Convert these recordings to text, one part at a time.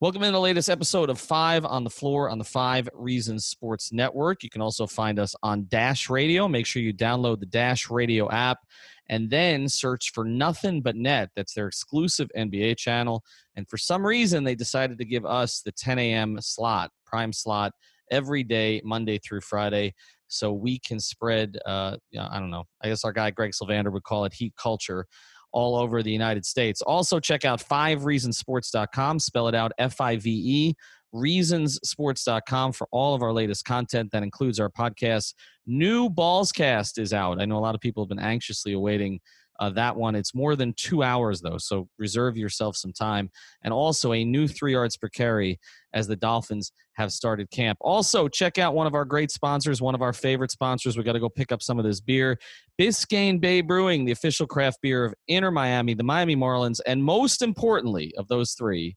Welcome in the latest episode of Five on the Floor on the Five Reasons Sports Network. You can also find us on Dash Radio. Make sure you download the Dash Radio app and then search for Nothing But Net. That's their exclusive NBA channel. And for some reason, they decided to give us the 10 a.m. slot, prime slot, every day, Monday through Friday. So we can spread, uh, I don't know, I guess our guy Greg Sylvander would call it heat culture all over the United States. Also, check out fivereasonsports.com, spell it out F I V E, reasonsports.com for all of our latest content. That includes our podcast. New Ballscast is out. I know a lot of people have been anxiously awaiting uh, that one. It's more than two hours, though, so reserve yourself some time. And also a new three yards per carry as the Dolphins have started camp. Also, check out one of our great sponsors, one of our favorite sponsors. We got to go pick up some of this beer. Biscayne Bay Brewing, the official craft beer of Inter Miami, the Miami Marlins, and most importantly of those three,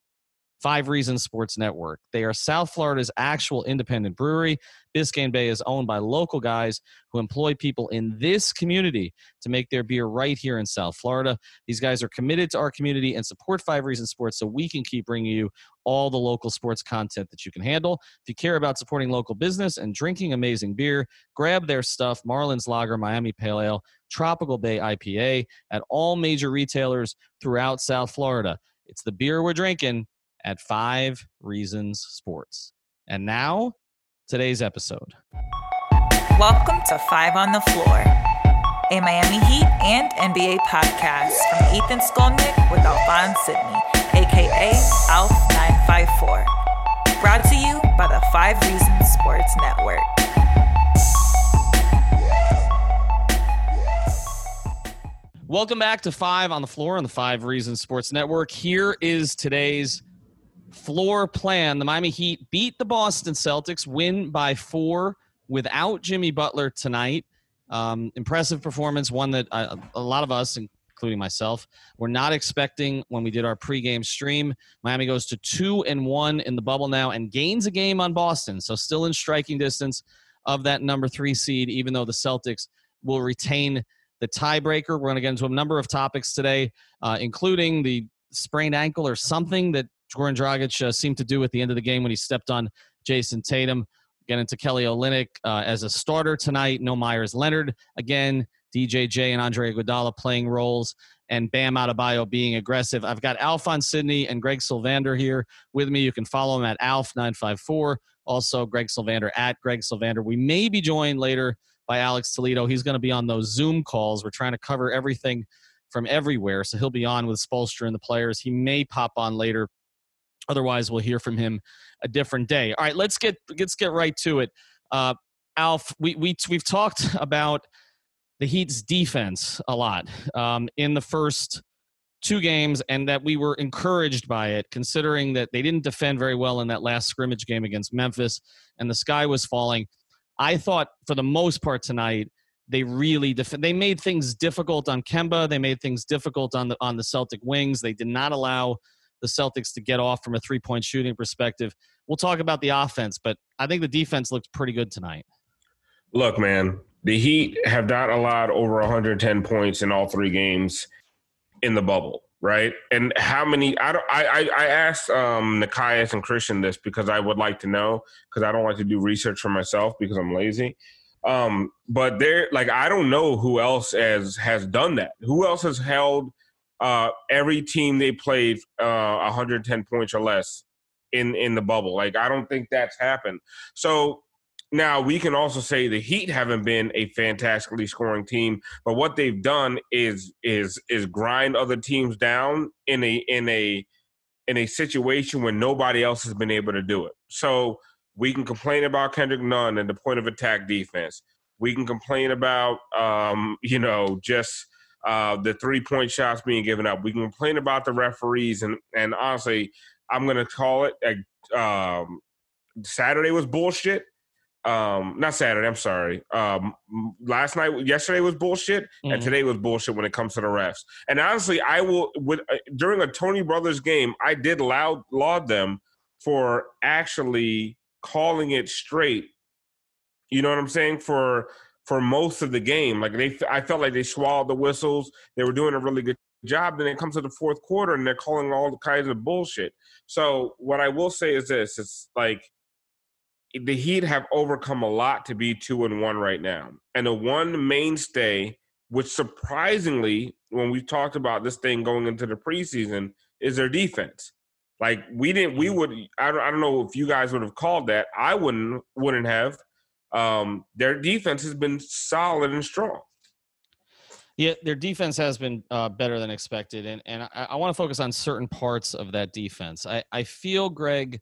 Five Reasons Sports Network. They are South Florida's actual independent brewery. Biscayne Bay is owned by local guys who employ people in this community to make their beer right here in South Florida. These guys are committed to our community and support Five Reasons Sports so we can keep bringing you all the local sports content that you can handle. If you care about supporting local business and drinking amazing beer, grab their stuff Marlins Lager, Miami Pale Ale, Tropical Bay IPA at all major retailers throughout South Florida. It's the beer we're drinking at Five Reasons Sports. And now, today's episode. Welcome to Five on the Floor, a Miami Heat and NBA podcast from Ethan Skolnick with Alphonse Sidney, aka ALF954. Brought to you by the Five Reasons Sports Network. Welcome back to Five on the Floor on the Five Reasons Sports Network. Here is today's floor plan. The Miami Heat beat the Boston Celtics, win by four without Jimmy Butler tonight. Um, impressive performance, one that I, a lot of us, including myself, were not expecting when we did our pregame stream. Miami goes to two and one in the bubble now and gains a game on Boston, so still in striking distance of that number three seed, even though the Celtics will retain the tiebreaker. We're going to get into a number of topics today, uh, including the sprained ankle or something that Goran Dragic uh, seemed to do at the end of the game when he stepped on Jayson Tatum. Get into Kelly Olynyk uh, as a starter tonight. No Meyers Leonard again. DJJ and Andre Iguodala playing roles, and Bam Adebayo being aggressive. I've got Alphonse Sidney and Greg Sylvander here with me. You can follow him at Alf954. Also, Greg Sylvander at Greg Sylvander. We may be joined later by Alex Toledo. He's going to be on those Zoom calls. We're trying to cover everything from everywhere, so he'll be on with Spoelstra and the players. He may pop on later Otherwise, we'll hear from him a different day. All right, let's get let's get right to it. Uh, Alf, we we we've talked about the Heat's defense a lot um, in the first two games, and that we were encouraged by it, considering that they didn't defend very well in that last scrimmage game against Memphis, and the sky was falling. I thought, for the most part tonight, they really def- they made things difficult on Kemba. They made things difficult on the on the Celtic wings. They did not allow the Celtics to get off from a three point shooting perspective. We'll talk about the offense, but I think the defense looked pretty good tonight. Look, man, the Heat have not allowed over 110 points in all three games in the bubble, right? And how many? I don't. I I, asked um, Nekias and Christian this because I would like to know because I don't like to do research for myself because I'm lazy. Um, but they're like I don't know who else has has done that. Who else has held uh, every team they played uh, 110 points or less in in the bubble. Like I don't think that's happened. So now we can also say the Heat haven't been a fantastically scoring team, but what they've done is is is grind other teams down in a in a in a situation where nobody else has been able to do it. So we can complain about Kendrick Nunn and the point of attack defense. We can complain about um, you know just uh, the three point shots being given up. We can complain about the referees, and and honestly, I'm gonna call it. Um, Saturday was bullshit. Um, not Saturday. I'm sorry. Um, last night, yesterday was bullshit, mm-hmm. and today was bullshit when it comes to the refs. And honestly, I will. With uh, during a Tony Brothers game, I did loud laud them for actually calling it straight. You know what I'm saying? For for most of the game, like they, I felt like they swallowed the whistles. They were doing a really good job. Then it comes to the fourth quarter, and they're calling all kinds of bullshit. So what I will say is this: it's like the Heat have overcome a lot to be two and one right now, and the one mainstay, which surprisingly, when we talked about this thing going into the preseason, is their defense. Like we didn't, we mm-hmm. would. I don't, I don't know if you guys would have called that. I wouldn't, wouldn't have. Um, their defense has been solid and strong. Yeah, their defense has been uh, better than expected, and and I, I want to focus on certain parts of that defense. I I feel Greg,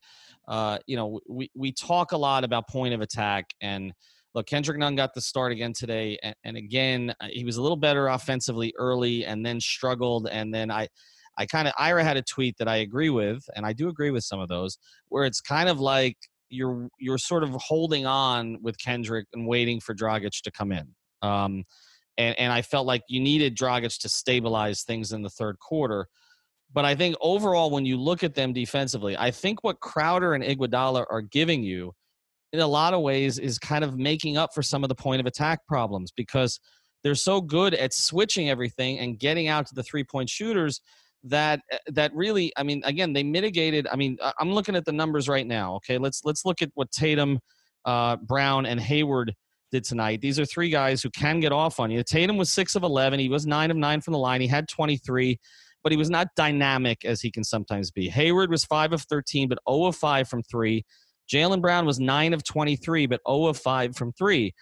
uh, you know, we we talk a lot about point of attack and. Look, Kendrick Nunn got the start again today, and, and again uh, he was a little better offensively early, and then struggled, and then I, I kind of Ira had a tweet that I agree with, and I do agree with some of those, where it's kind of like you're you're sort of holding on with Kendrick and waiting for Dragic to come in. Um, and and I felt like you needed Dragic to stabilize things in the third quarter. But I think overall, when you look at them defensively, I think what Crowder and Iguodala are giving you, in a lot of ways, is kind of making up for some of the point of attack problems because they're so good at switching everything and getting out to the three point shooters that eh, that really i mean again they mitigated i mean i'm looking at the numbers right now okay? Let's let's look at what tatum uh, brown and hayward did tonight. These are three guys who can get off on you. Tatum was six of 11 he was nine of nine from the line. He had 23 but he was not dynamic as he can sometimes be. Hayward was five of 13 but 0 of 5 from three. Jaylen brown was nine of 23 but 0 of 5 from three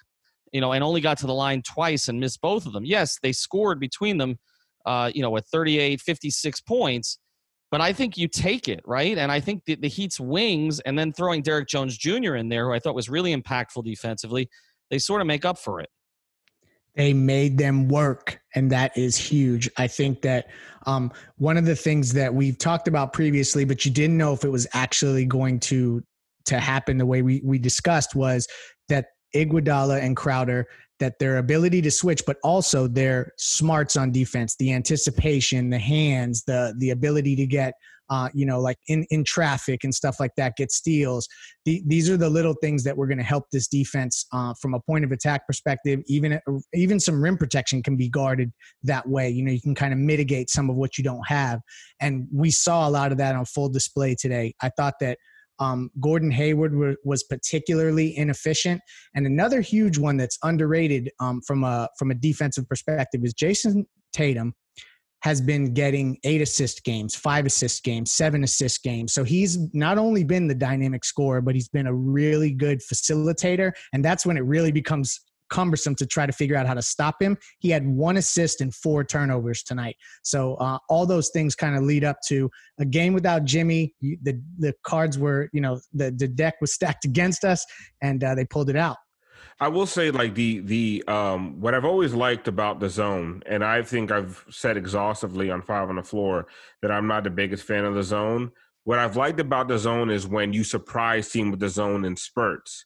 you know and only got to the line twice and missed both of them. Yes they scored between them uh, you know, with 38, 56 points. But I think you take it, right? And I think the, the Heat's wings and then throwing Derrick Jones Jr. in there, who I thought was really impactful defensively, they sort of make up for it. They made them work, and that is huge. I think that um, one of the things that we've talked about previously, but you didn't know if it was actually going to to happen the way we we discussed was that Iguodala and Crowder that their ability to switch, but also their smarts on defense, the anticipation, the hands, the the ability to get, uh, you know, like in in traffic and stuff like that, get steals. The, these are the little things that we're going to help this defense uh, from a point of attack perspective. Even even some rim protection can be guarded that way. You know, you can kind of mitigate some of what you don't have, and we saw a lot of that on full display today. I thought that um, Gordon Hayward was particularly inefficient, and another huge one that's underrated um, from a from a defensive perspective is Jayson Tatum has been getting eight assist games, five assist games, seven assist games. So he's not only been the dynamic scorer, but he's been a really good facilitator, and that's when it really becomes cumbersome to try to figure out how to stop him. He had one assist and four turnovers tonight. So uh, all those things kind of lead up to a game without Jimmy. The the cards were, you know, the the deck was stacked against us, and uh, they pulled it out. I will say, like the the um, what I've always liked about the zone, and I think I've said exhaustively on Five on the Floor that I'm not the biggest fan of the zone. What I've liked about the zone is when you surprise team with the zone in spurts.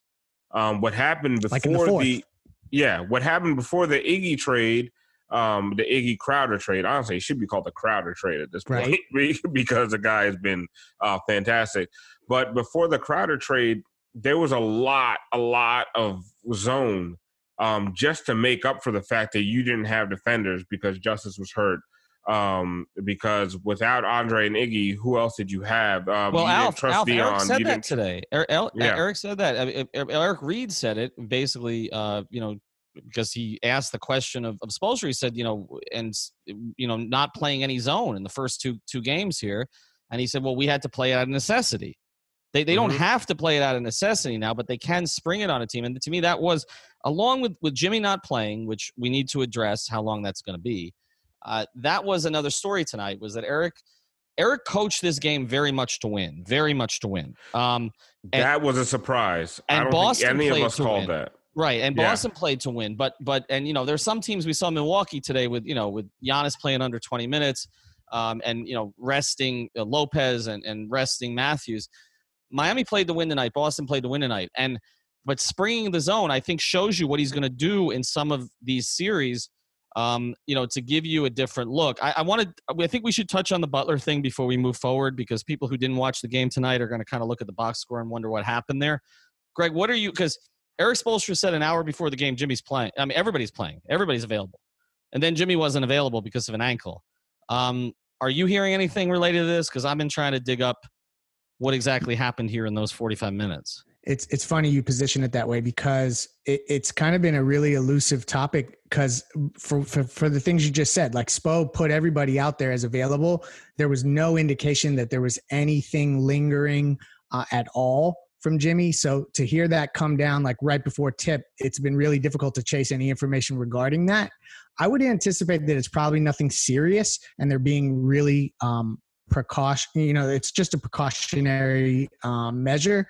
Um, what happened before like the, the yeah, what happened before the Iggy trade, um, the Iggy Crowder trade, honestly, it should be called the Crowder trade at this point right. because the guy has been uh, fantastic. But before the Crowder trade, there was a lot, a lot of zone um, just to make up for the fact that you didn't have defenders because Justise was hurt. Um, because without Andre and Iggy, who else did you have? Um, well, you Alf, Alf Eric said that today. Eric, yeah. Eric said that. I mean, Eric Reid said it basically. Uh, you know, because he asked the question of, of Spoelstra. He said, you know, and you know, not playing any zone in the first two two games here, and he said, well, we had to play it out of necessity. They they mm-hmm. don't have to play it out of necessity now, but they can spring it on a team. And to me, that was along with with Jimmy not playing, which we need to address how long that's going to be. Uh, that was another story tonight. Was that Eric? Eric coached this game very much to win, very much to win. Um, and, that was a surprise. And I don't Boston think any of us called win. that. Right, and Boston yeah. played to win, but but and you know there's some teams we saw Milwaukee today with you know with Giannis playing under 20 minutes. um, and you know resting uh, Lopez and, and resting Matthews. Miami played to win tonight. Boston played to win tonight, and but springing the zone, I think, shows you what he's going to do in some of these series. Um, you know, to give you a different look. I, I wanted. I think we should touch on the Butler thing before we move forward because people who didn't watch the game tonight are going to kind of look at the box score and wonder what happened there. Greg, what are you? Because Erik Spoelstra said an hour before the game, Jimmy's playing. I mean, everybody's playing. Everybody's available, and then Jimmy wasn't available because of an ankle. Um, are you hearing anything related to this? Because I've been trying to dig up what exactly happened here in those 45 minutes it's it's funny you position it that way because it, it's kind of been a really elusive topic because for, for for the things you just said like spo put everybody out there as available. There was no indication that there was anything lingering uh, at all from jimmy. So to hear that come down like right before tip it's been really difficult to chase any information regarding that. I would anticipate that it's probably nothing serious and they're being really um precaution you know it's just a precautionary um, measure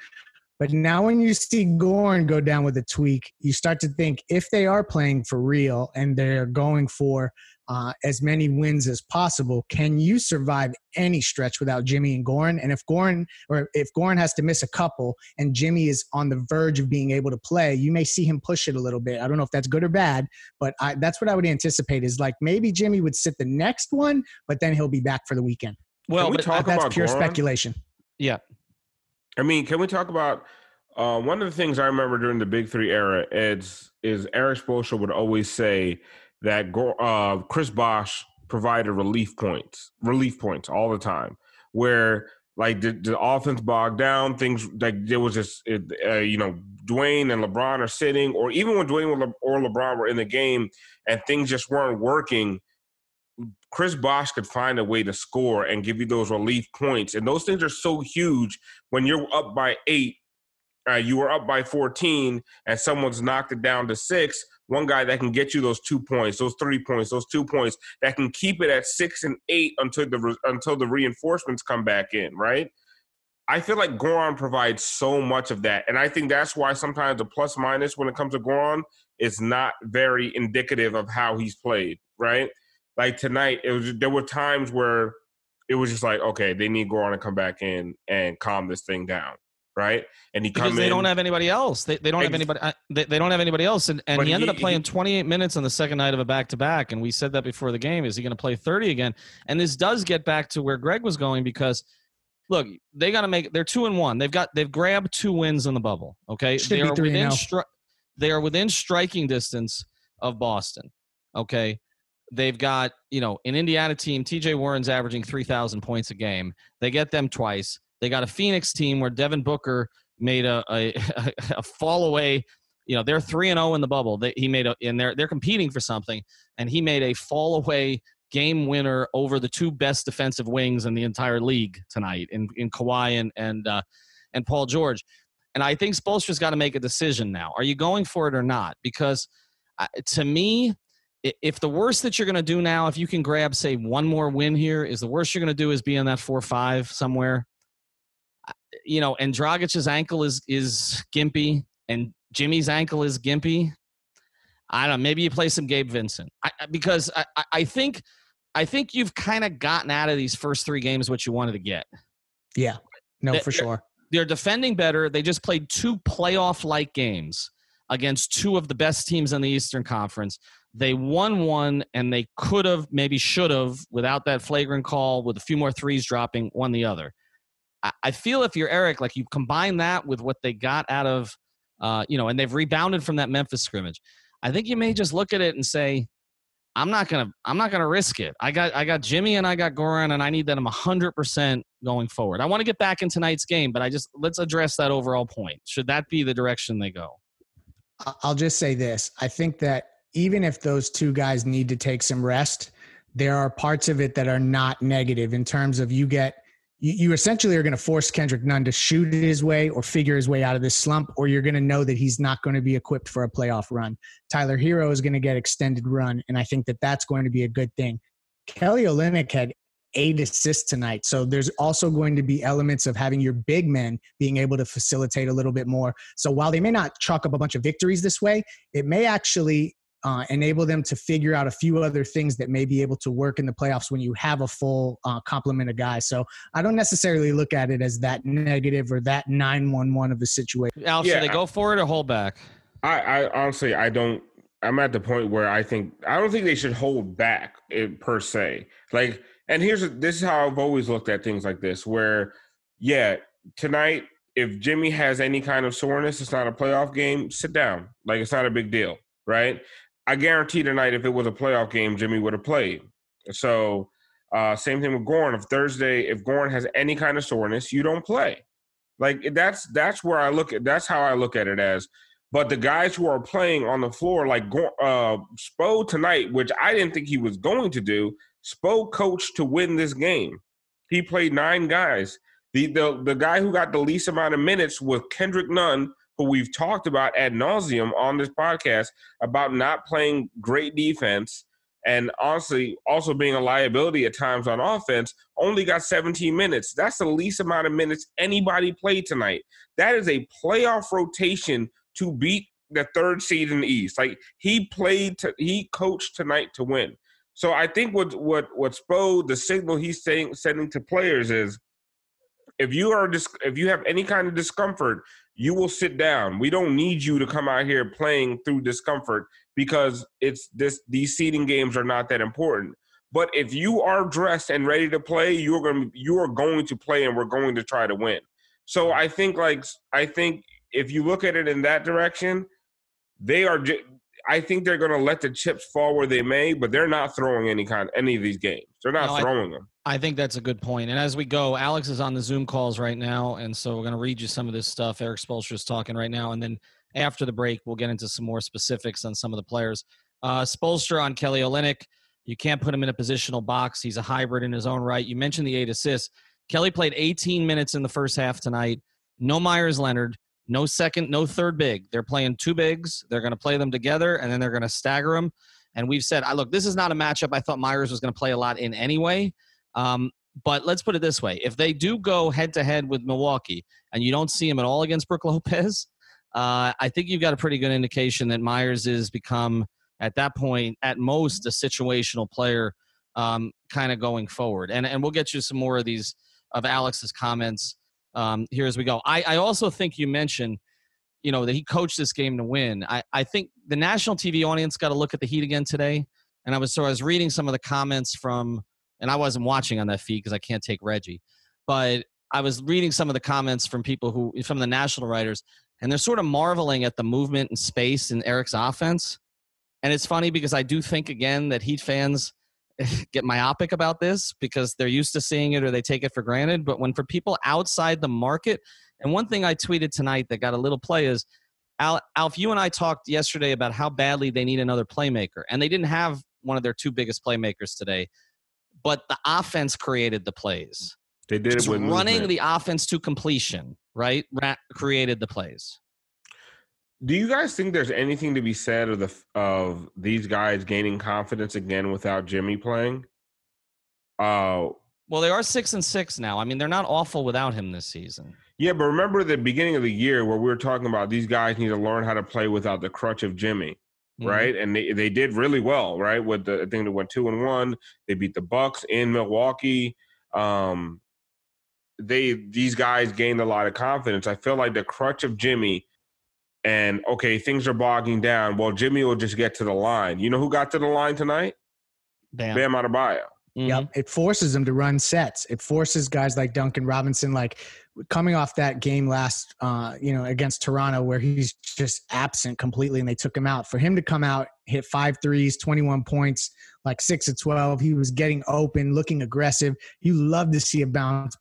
but now when you see Gorn go down with a tweak, you start to think if they are playing for real and they're going for uh, as many wins as possible, can you survive any stretch without Jimmy and Gorn? And if Gorn or if Gorn has to miss a couple and Jimmy is on the verge of being able to play, you may see him push it a little bit. I don't know if that's good or bad, but I, that's what I would anticipate is like maybe Jimmy would sit the next one, but then he'll be back for the weekend. Well, we talk that's about pure Goran? speculation. yeah I mean, can we talk about uh, one of the things I remember during the Big Three era is is Erik Spoelstra would always say that uh, Chris Bosh provided relief points, relief points all the time, where like the, the offense bogged down, things like there was just uh, you know Dwyane and LeBron are sitting, or even when Dwyane or LeBron were in the game and things just weren't working. Chris Bosh could find a way to score and give you those relief points. And those things are so huge when you're up by eight, uh, you were up by 14, and someone's knocked it down to six. One guy that can get you those two points, those three points, those two points that can keep it at six and eight until the until the reinforcements come back in, right? I feel like Goran provides so much of that, and I think that's why sometimes the plus minus when it comes to Goran is not very indicative of how he's played, right? Like tonight, it was there were times where it was just like, okay, they need Goran to come back in and calm this thing down, right? And he because they in, don't have anybody else. They, they don't have anybody. Uh, they, they don't have anybody else. And, and he ended he, up playing 28 minutes on the second night of a back to back. And we said that before the game. Is he going to play 30 again? And this does get back to where Greg was going because look, they got to make. They're two and one. They've got they've grabbed two wins in the bubble. Okay, Should they are within oh. stri- they are within striking distance of Boston. Okay, They've got, you know, an Indiana team, TJ Warren's averaging 3,000 points a game. They get them twice. They got a Phoenix team where Devin Booker made a, a, a fall away. You know, they're 3 and 0 in the bubble. They, he made a, and they're, they're competing for something. And he made a fall away game winner over the two best defensive wings in the entire league tonight in, in Kawhi and, and, uh, and Paul George. And I think Spoelstra's got to make a decision now. Are you going for it or not? Because uh, to me, if the worst that you're going to do now, if you can grab, say, one more win here, is the worst you're going to do is be in that four five somewhere. You know, and Dragic's ankle is is gimpy, and Jimmy's ankle is gimpy. I don't know. Maybe you play some Gabe Vincent I, because I, I think I think you've kind of gotten out of these first three games what you wanted to get. Yeah, no, they're, for sure. They're defending better. They just played two playoff like games against two of the best teams in the Eastern Conference. They won one, and they could have, maybe should have, without that flagrant call, with a few more threes dropping, won the other. I, feel if you're Eric, like you combine that with what they got out of, uh, you know, and they've rebounded from that Memphis scrimmage. I think you may just look at it and say, I'm not gonna I'm not gonna risk it. I got I got Jimmy and I got Goran and I need that I'm hundred percent going forward. I want to get back in tonight's game, but I just let's address that overall point. Should that be the direction they go? I'll just say this. I think that even if those two guys need to take some rest, there are parts of it that are not negative in terms of you get you, you essentially are going to force Kendrick Nunn to shoot his way or figure his way out of this slump, or you're going to know that he's not going to be equipped for a playoff run. Tyler Herro is going to get extended run, and I think that that's going to be a good thing. Kelly Olynyk had eight assists tonight. So there's also going to be elements of having your big men being able to facilitate a little bit more. So while they may not chalk up a bunch of victories this way, it may actually uh, enable them to figure out a few other things that may be able to work in the playoffs when you have a full uh, complement of guys. So I don't necessarily look at it as that negative or that 911 of the situation. Alf, yeah, should they go for it or hold back? I, I honestly, I don't. I'm at the point where I think I don't think they should hold back it, per se. Like, and here's this is how I've always looked at things like this. Where, yeah, tonight if Jimmy has any kind of soreness, it's not a playoff game. Sit down, like it's not a big deal, right? I guarantee tonight, if it was a playoff game, Jimmy would have played. So, uh, same thing with Gorn. If Thursday, if Gorn has any kind of soreness, you don't play. Like that's that's where I look at. That's how I look at it as. But the guys who are playing on the floor, like uh, Spo tonight, which I didn't think he was going to do, Spo coached to win this game. He played nine guys. The, the the guy who got the least amount of minutes was Kendrick Nunn, who we've talked about ad nauseum on this podcast about not playing great defense and honestly also being a liability at times on offense. Only got 17 minutes. That's the least amount of minutes anybody played tonight. That is a playoff rotation to beat the third seed in the East. Like he played, to, he coached tonight to win. So I think what what what Spo the signal he's saying sending to players is if you are if you have any kind of discomfort, you will sit down. We don't need you to come out here playing through discomfort because it's this these seeding games are not that important. But if you are dressed and ready to play, you're going you are going to play and we're going to try to win. So I think like I think if you look at it in that direction, they are I think they're going to let the chips fall where they may, but they're not throwing any kind any of these games. They're not no, throwing I, them. I think that's a good point. And as we go, Alex is on the Zoom calls right now, and so we're going to read you some of this stuff. Erik Spoelstra is talking right now, and then after the break, we'll get into some more specifics on some of the players. Uh, Spoelstra on Kelly Olynyk. You can't put him in a positional box. He's a hybrid in his own right. You mentioned the eight assists. Kelly played 18 minutes in the first half tonight. No Meyers Leonard. No second, no third big. They're playing two bigs. They're going to play them together, and then they're going to stagger them. And we've said, I look, this is not a matchup I thought Meyers was going to play a lot in anyway. Um, but let's put it this way: if they do go head to head with Milwaukee, and you don't see him at all against Brook Lopez, uh, I think you've got a pretty good indication that Meyers is become at that point at most a situational player, um, kind of going forward. And and we'll get you some more of these of Alex's comments um, here as we go. I, I also think you mentioned, you know, that he coached this game to win. I, I think the national TV audience got to look at the Heat again today. And I was so I was reading some of the comments from, and I wasn't watching on that feed because I can't take Reggie, but I was reading some of the comments from people who, from the national writers, and they're sort of marveling at the movement and space in Eric's offense. And it's funny because I do think again that Heat fans get myopic about this because they're used to seeing it or they take it for granted. But when for people outside the market, and one thing I tweeted tonight that got a little play is Al, Alf, you and I talked yesterday about how badly they need another playmaker, and they didn't have one of their two biggest playmakers today. But the offense created the plays. They did it with running movement. the offense to completion, right? Rat created the plays. Do you guys think there's anything to be said of the of these guys gaining confidence again without Jimmy playing? Uh well, they are six and six now. I mean, they're not awful without him this season. Yeah, but remember the beginning of the year where we were talking about these guys need to learn how to play without the crutch of Jimmy, mm-hmm. right? And they, they did really well, right? With the I think they went two and one. They beat the Bucks in Milwaukee. Um, they these guys gained a lot of confidence. I feel like the crutch of Jimmy and okay, things are bogging down. Well, Jimmy will just get to the line. You know who got to the line tonight? Bam, Bam Adebayo. Mm-hmm. Yep. It forces them to run sets. It forces guys like Duncan Robinson, like coming off that game last, uh, you know, against Toronto, where he's just absent completely and they took him out. For him to come out, hit five threes, 21 points, like six of 12, he was getting open, looking aggressive. You love to see a bounce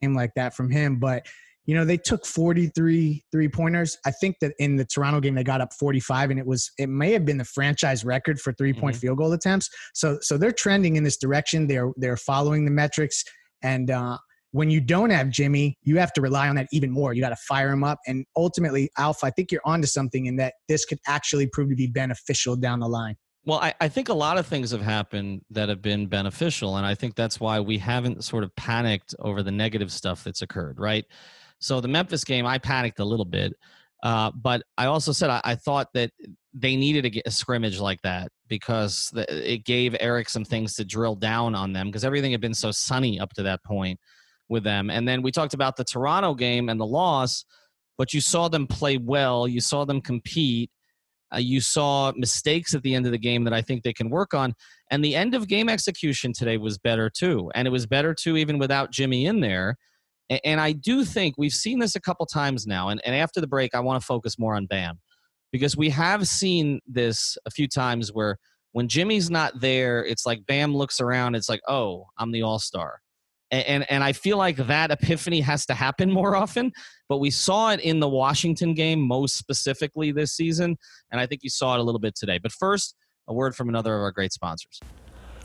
game like that from him. But you know, they took 43 three pointers. I think that in the Toronto game they got up 45 and it was it may have been the franchise record for three point mm-hmm. field goal attempts. So so they're trending in this direction. They're they're following the metrics and uh when you don't have Jimmy, you have to rely on that even more. You got to fire him up. And ultimately, Alpha, I think you're onto something in that this could actually prove to be beneficial down the line. Well, I, I think a lot of things have happened that have been beneficial. And I think that's why we haven't sort of panicked over the negative stuff that's occurred, right? So the Memphis game, I panicked a little bit. Uh, but I also said I, I, thought that they needed get a scrimmage like that because the, it gave Eric some things to drill down on them because everything had been so sunny up to that point with them. And then we talked about the Toronto game and the loss, but you saw them play well. You saw them compete. Uh, you saw mistakes at the end of the game that I think they can work on. And the end of game execution today was better too. And it was better too, even without Jimmy in there. And, and I do think we've seen this a couple times now. And, and after the break, I want to focus more on Bam because we have seen this a few times where when Jimmy's not there, it's like Bam looks around, it's like, oh, I'm the all star and and I feel like that epiphany has to happen more often. But we saw it in the Washington game most specifically this season, and I think you saw it a little bit today. But first, a word from another of our great sponsors.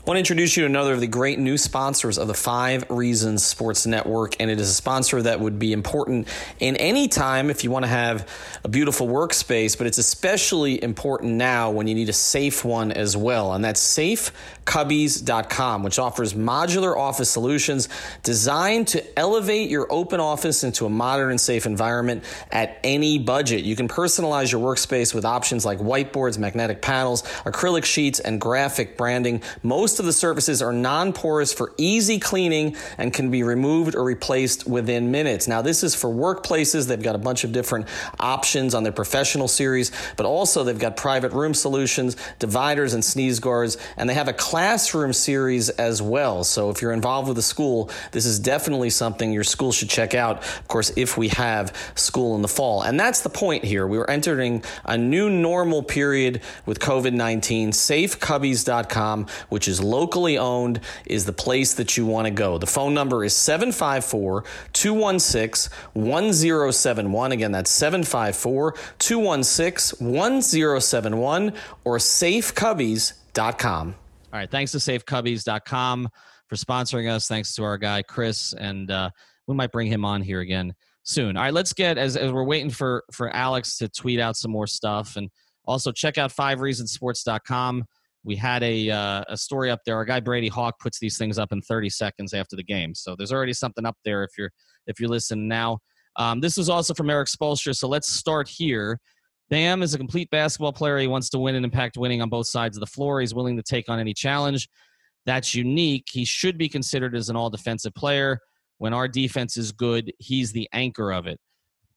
Want to introduce you to another of the great new sponsors of the Five Reasons Sports Network, and it is a sponsor that would be important in any time if you want to have a beautiful workspace, but it's especially important now when you need a safe one as well, and that's safecubbies.com, which offers modular office solutions designed to elevate your open office into a modern and safe environment at any budget. You can personalize your workspace with options like whiteboards, magnetic panels, acrylic sheets, and graphic branding. Most of the surfaces are non porous for easy cleaning and can be removed or replaced within minutes. Now, this is for workplaces. They've got a bunch of different options on their professional series, but also they've got private room solutions, dividers, and sneeze guards, and they have a classroom series as well. So, if you're involved with a school, this is definitely something your school should check out. Of course, if we have school in the fall. And that's the point here. We are entering a new normal period with COVID 19. SafeCubbies.com, which is locally owned is the place that you want to go. The phone number is 754 216 1071. Again, that's 754 216 1071 or safecubbies.com. All right. Thanks to safecubbies.com for sponsoring us. Thanks to our guy, Chris. And uh, we might bring him on here again soon. All right. Let's get, as, as we're waiting for, for Alex to tweet out some more stuff. And also check out fivereasonsports.com we had a uh, a story up there. Our guy Brady Hawk puts these things up in 30 seconds after the game, so there's already something up there if you're if you're listening now. Um, this is also from Erik Spoelstra, so let's start here. Bam is a complete basketball player. He wants to win and impact winning on both sides of the floor. He's willing to take on any challenge. That's unique. He should be considered as an all defensive player. When our defense is good, he's the anchor of it.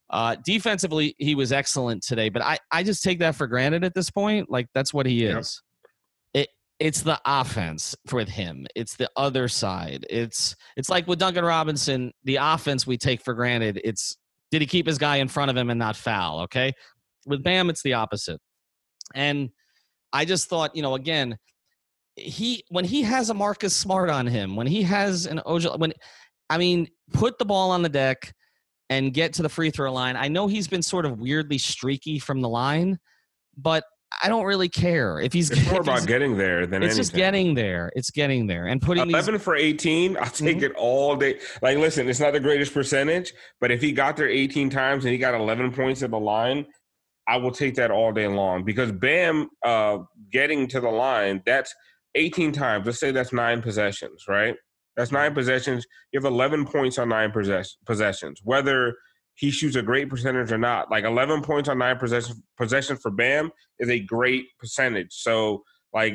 Uh, defensively, he was excellent today, but I, I just take that for granted at this point. Like, that's what he is it's the offense with him. It's the other side. It's it's like with Duncan Robinson, the offense we take for granted. It's did he keep his guy in front of him and not foul? Okay. With Bam, it's the opposite. And I just thought, you know, again, he when he has a Marcus Smart on him, when he has an Ojo, when I mean, put the ball on the deck and get to the free throw line. I know he's been sort of weirdly streaky from the line, but I don't really care if he's. It's more about getting there than it's anything. just getting there. It's getting there and putting eleven these, for eighteen. I'll take mm-hmm. it all day. Like, listen, it's not the greatest percentage, but if he got there eighteen times and he got eleven points at the line, I will take that all day long because Bam uh, getting to the line that's eighteen times. Let's say that's nine possessions, right? That's nine possessions. You have eleven points on nine possess- possessions. Whether he shoots a great percentage or not. Like 11 points on nine possession possession for Bam is a great percentage. So like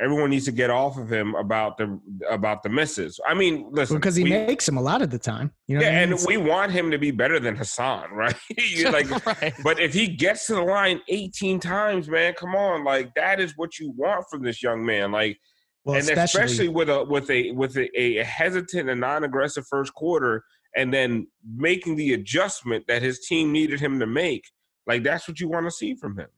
everyone needs to get off of him about the about the misses. I mean, listen, because he we, makes them a lot of the time. You know, yeah, I mean? and we want him to be better than Hassan, right? like, right. but if he gets to the line 18 times, man, come on, like that is what you want from this young man, like. Well, and especially, especially, with a with a with a, a hesitant and non-aggressive first quarter, and then making the adjustment that his team needed him to make. Like that's what you want to see from him.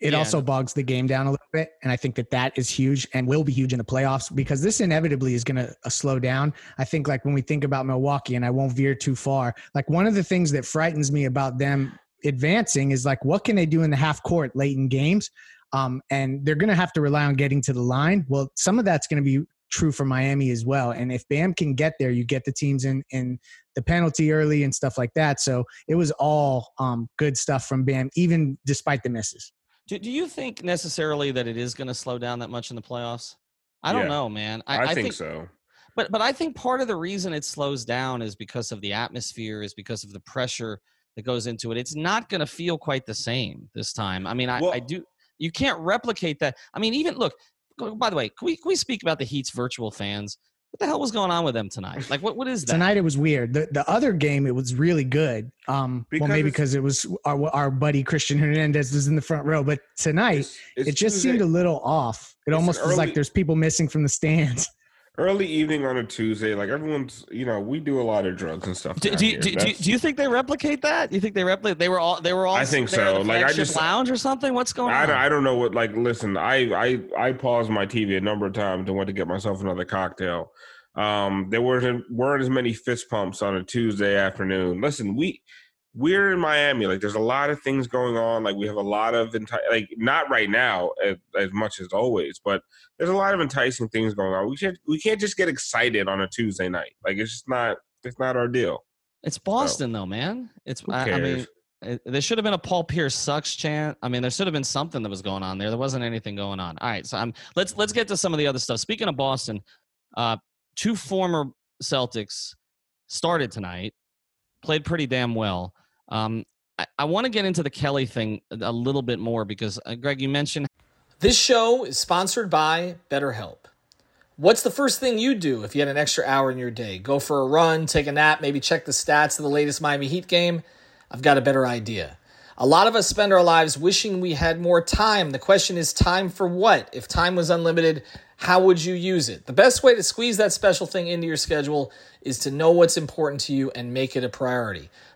It yeah. also bogs the game down a little bit, and I think that that is huge and will be huge in the playoffs because this inevitably is going to uh, slow down. I think like when we think about Milwaukee, and I won't veer too far. Like one of the things that frightens me about them advancing is like what can they do in the half court late in games um, and they're going to have to rely on getting to the line. Well, some of that's going to be true for Miami as well. And if Bam can get there, you get the teams in in the penalty early and stuff like that. So it was all um, good stuff from Bam, even despite the misses. Do, do you think necessarily that it is going to slow down that much in the playoffs? I don't yeah, know, man. I, I, think, I think so. But but I think part of the reason it slows down is because of the atmosphere, is because of the pressure that goes into it. It's not going to feel quite the same this time. I mean, I, Well- I do. You can't replicate that. I mean, even look. By the way, can we can we speak about the Heat's virtual fans? What the hell was going on with them tonight? Like, what what is that? Tonight it was weird. The the other game it was really good. Um, Because well, maybe because it was our our buddy Christian Hernandez was in the front row, but tonight It's- it's it just Tuesday- seemed a little off. It It's almost was early- like there's people missing from the stands. Early evening on a Tuesday. Like everyone's, you know, we do a lot of drugs and stuff. Do, do, you- do, do, you- do you think they replicate that? You think they replicate? They were all. They were all. I think so. Like, I just- lounge or something. What's going I on? don't, I don't know what. Like, listen, I I I paused my TV a number of times and went to get myself another cocktail. Um, there weren't weren't as many fist pumps on a Tuesday afternoon. Listen, we we're in Miami. Like, there's a lot of things going on. Like, we have a lot of enti- like not right now as, as much as always, but there's a lot of enticing things going on. We can't we can't just get excited on a Tuesday night. Like, it's just not it's not our deal. It's Boston though, man. It's. I, I mean, it, there should have been a Paul Pierce sucks chant. I mean, there should have been something that was going on there. There wasn't anything going on. All right, so I'm. Let's let's get to some of the other stuff. Speaking of Boston, uh, two former Celtics started tonight, played pretty damn well. Um, I, I want to get into the Kelly thing a little bit more because uh, Greg, you mentioned This show is sponsored by BetterHelp. What's the first thing you do if you had an extra hour in your day? Go for a run, take a nap, maybe check the stats of the latest Miami Heat game? I've got a better idea. A lot of us spend our lives wishing we had more time. The question is time for what? If time was unlimited, how would you use it? The best way to squeeze that special thing into your schedule is to know what's important to you and make it a priority.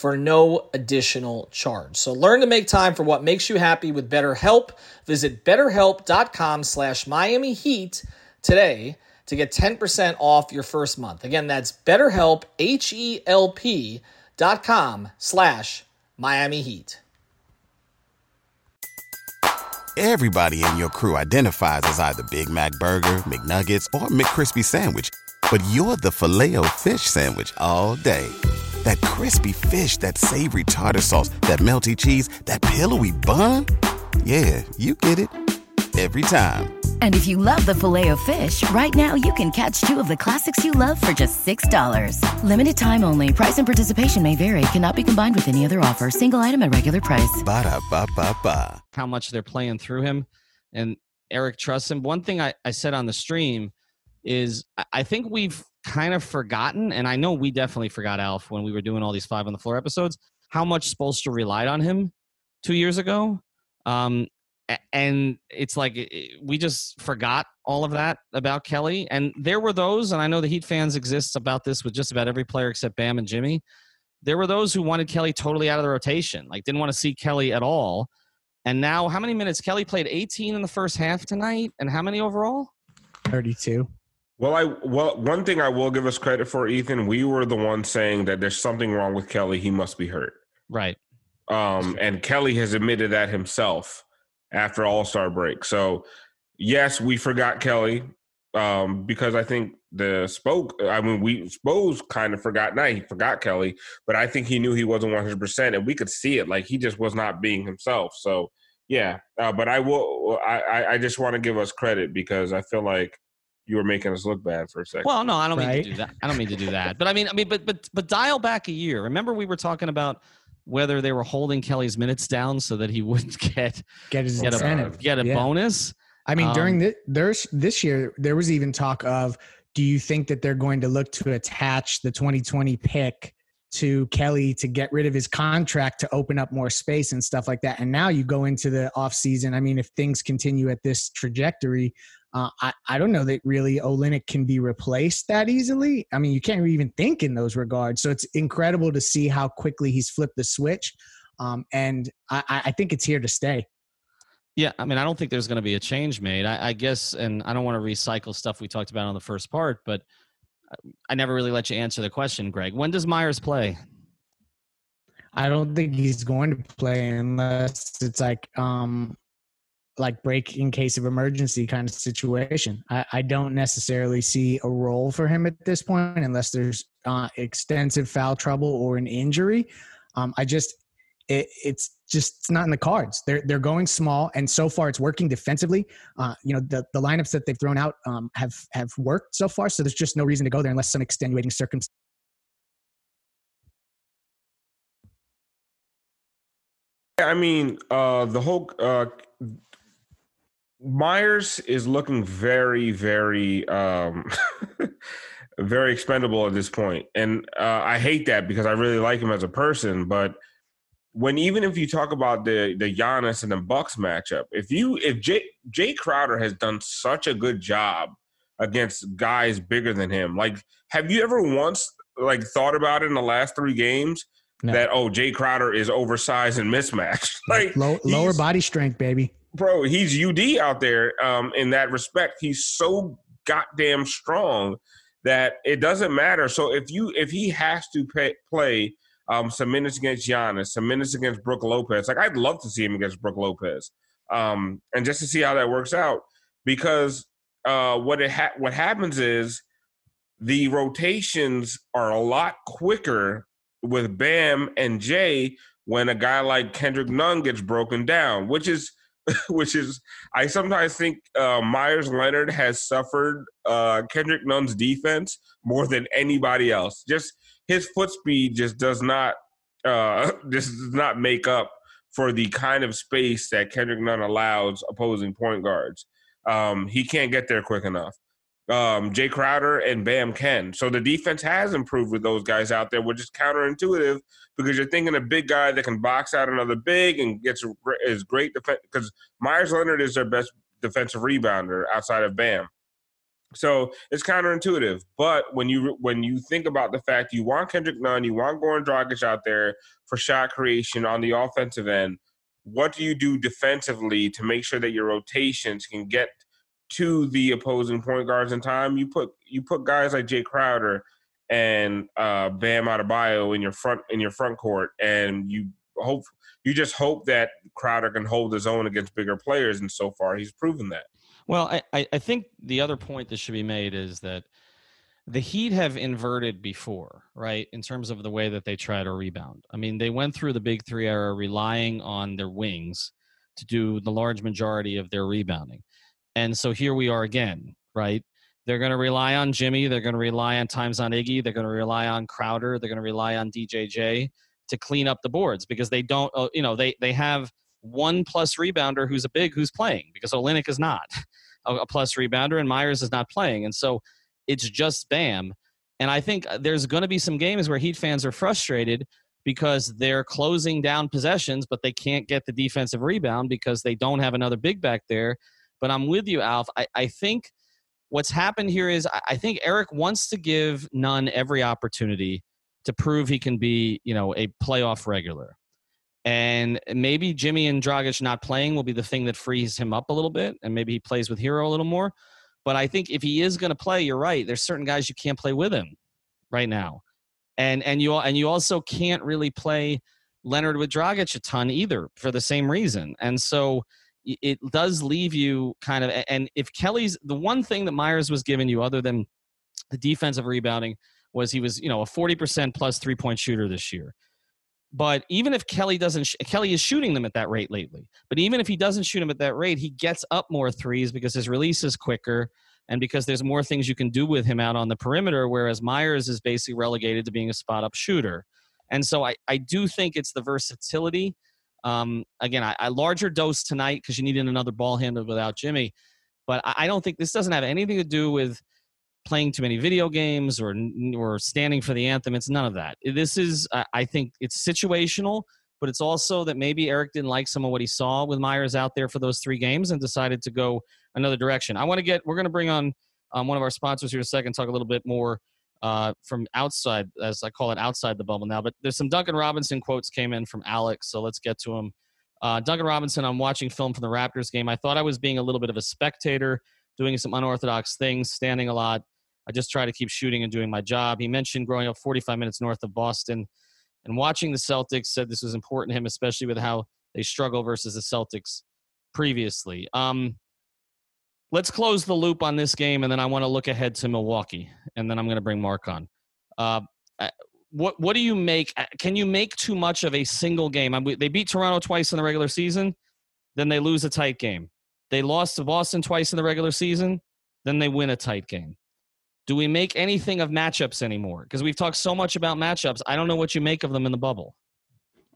for no additional charge. So learn to make time for what makes you happy with BetterHelp. Visit betterhelp.com slash Miami Heat today to get 10% off your first month. Again, that's betterhelp, H-E-L-P dot com slash Miami Heat. Everybody in your crew identifies as either Big Mac Burger, McNuggets, or McCrispy Sandwich. But you're the filet fish Sandwich all day. That crispy fish, that savory tartar sauce, that melty cheese, that pillowy bun. Yeah, you get it. Every time. And if you love the filet of fish, right now you can catch two of the classics you love for just $6. Limited time only. Price and participation may vary. Cannot be combined with any other offer. Single item at regular price. Ba-da-ba-ba-ba. how much they're playing through him and Eric trusts him. One thing I, I said on the stream is I- I think we've kind of forgotten, and I know we definitely forgot Alf when we were doing all these five on the floor episodes, how much Spoelstra relied on him two years ago. Um, and it's like we just forgot all of that about Kelly. And there were those, and I know the Heat fans exist about this with just about every player except Bam and Jimmy. There were those who wanted Kelly totally out of the rotation, like didn't want to see Kelly at all. And now, how many minutes? Kelly played 18 in the first half tonight, and how many overall? 32. Well, I well one thing I will give us credit for, Ethan. We were the ones saying that there's something wrong with Kelly. He must be hurt. Right. Um, and Kelly has admitted that himself after All Star break. So, yes, we forgot Kelly um, because I think the spoke. I mean, we Spose kind of forgot. Not he forgot Kelly, but I think he knew he wasn't one hundred percent, and we could see it. Like he just was not being himself. So, yeah. Uh, but I will. I- I just want to give us credit because I feel like you were making us look bad for a second. Well, no, I don't mean to do that. I don't mean to do that. But I mean, I mean, but but but dial back a year. Remember, we were talking about whether they were holding Kelly's minutes down so that he wouldn't get Get his get a get a Yeah. bonus. I mean, Um, during the, there's this year, there was even talk of, do you think that they're going to look to attach the 2020 pick to Kelly to get rid of his contract to open up more space and stuff like that? And now you go into the offseason. I mean, if things continue at this trajectory, uh, I, I don't know that really Olynyk can be replaced that easily. I mean, you can't even think in those regards. So it's incredible to see how quickly he's flipped the switch. Um, and I, I I think it's here to stay. Yeah, I mean, I don't think there's going to be a change made. I, I guess, and I don't want to recycle stuff we talked about on the first part, but I never really let you answer the question, Greg. When does Meyers play? I don't think he's going to play unless it's like um like break in case of emergency kind of situation. I, I don't necessarily see a role for him at this point unless there's uh, extensive foul trouble or an injury. Um, I just it, it's just it's not in the cards. They're they're going small, and so far it's working defensively. Uh, you know the the lineups that they've thrown out um, have have worked so far. So there's just no reason to go there unless some extenuating circumstance. I mean, uh, the whole uh, Meyers is looking very, very, um, very expendable at this point, and uh, I hate that because I really like him as a person. But when even if you talk about the the Giannis and the Bucks matchup, if you if Jay Jay Crowder has done such a good job against guys bigger than him, like have you ever once like thought about it in the last three games? No. That oh Jay Crowder is oversized and mismatched. like Low, lower body strength, baby bro, he's UD out there um, in that respect. He's so goddamn strong that it doesn't matter. So if you if he has to pay, play um, some minutes against Giannis, some minutes against Brook Lopez, like I'd love to see him against Brook Lopez, um, and just to see how that works out. Because uh, what it ha- what happens is the rotations are a lot quicker with Bam and Jay when a guy like Kendrick Nunn gets broken down, which is which is I sometimes think uh, Meyers Leonard has suffered uh, Kendrick Nunn's defense more than anybody else. Just his foot speed just does not uh, just does not make up for the kind of space that Kendrick Nunn allows opposing point guards. Um, he can't get there quick enough um, Jay Crowder and Bam Ken. So the defense has improved with those guys out there, which is counterintuitive because you're thinking a big guy that can box out another big and gets is great defense because Meyers Leonard is their best defensive rebounder outside of Bam. So it's counterintuitive, but when you when you think about the fact you want Kendrick Nunn, you want Goran Dragic out there for shot creation on the offensive end, what do you do defensively to make sure that your rotations can get to the opposing point guards in time. You put you put guys like Jay Crowder and uh, Bam Adebayo in your front in your front court, and you hope you just hope that Crowder can hold his own against bigger players, and so far he's proven that. Well, I, I think the other point that should be made is that the Heat have inverted before, right? In terms of the way that they try to rebound. I mean, they went through the big three era relying on their wings to do the large majority of their rebounding. And so here we are again, right? They're going to rely on Jimmy. They're going to rely on times on Iggy. They're going to rely on Crowder. They're going to rely on DJJ to clean up the boards because they don't, uh, you know, they, they have one plus rebounder who's a big who's playing because Olynyk is not a plus rebounder and Meyers is not playing. And so it's just Bam. And I think uh, there's going to be some games where Heat fans are frustrated because they're closing down possessions, but they can't get the defensive rebound because they don't have another big back there but I'm with you, Alf. I, I think what's happened here is I, I think Eric wants to give Nunn every opportunity to prove he can be, you know, a playoff regular. And maybe Jimmy and Dragic not playing will be the thing that frees him up a little bit, and maybe he plays with Herro a little more. But I think if he is going to play, you're right. There's certain guys you can't play with him right now, and and you and you also can't really play Leonard with Dragic a ton either for the same reason. And so it does leave you kind of and if Kelly's the one thing that Meyers was giving you other than the defensive rebounding was he was you know a 40% plus three point shooter this year. But even if Kelly doesn't Kelly is shooting them at that rate lately but even if he doesn't shoot them at that rate he gets up more threes because his release is quicker and because there's more things you can do with him out on the perimeter whereas meyers is basically relegated to being a spot up shooter. And so I, I do think it's the versatility um, again, I, I larger dose tonight because you needed another ball handler without Jimmy. But I, I don't think this doesn't have anything to do with playing too many video games or or standing for the anthem. It's none of that. This is, I think, it's situational, but it's also that maybe Eric didn't like some of what he saw with Meyers out there for those three games and decided to go another direction. I want to get, we're going to bring on um, one of our sponsors here in a second, talk a little bit more uh, from outside, as I call it, outside the bubble now. But there's some Duncan Robinson quotes came in from Alex, so let's get to them. Uh, Duncan Robinson, I'm watching film from the Raptors game. I thought I was being a little bit of a spectator, doing some unorthodox things, standing a lot. I just try to keep shooting and doing my job. He mentioned growing up 45 minutes north of Boston. And watching the Celtics said this was important to him, especially with how they struggle versus the Celtics previously. Um, let's close the loop on this game, and then I want to look ahead to Milwaukee, and then I'm going to bring Mark on. Uh, what what do you make? Can you make too much of a single game? I mean, they beat Toronto twice in the regular season, then they lose a tight game. They lost to Boston twice in the regular season, then they win a tight game. Do we make anything of matchups anymore? Because we've talked so much about matchups. I don't know what you make of them in the bubble.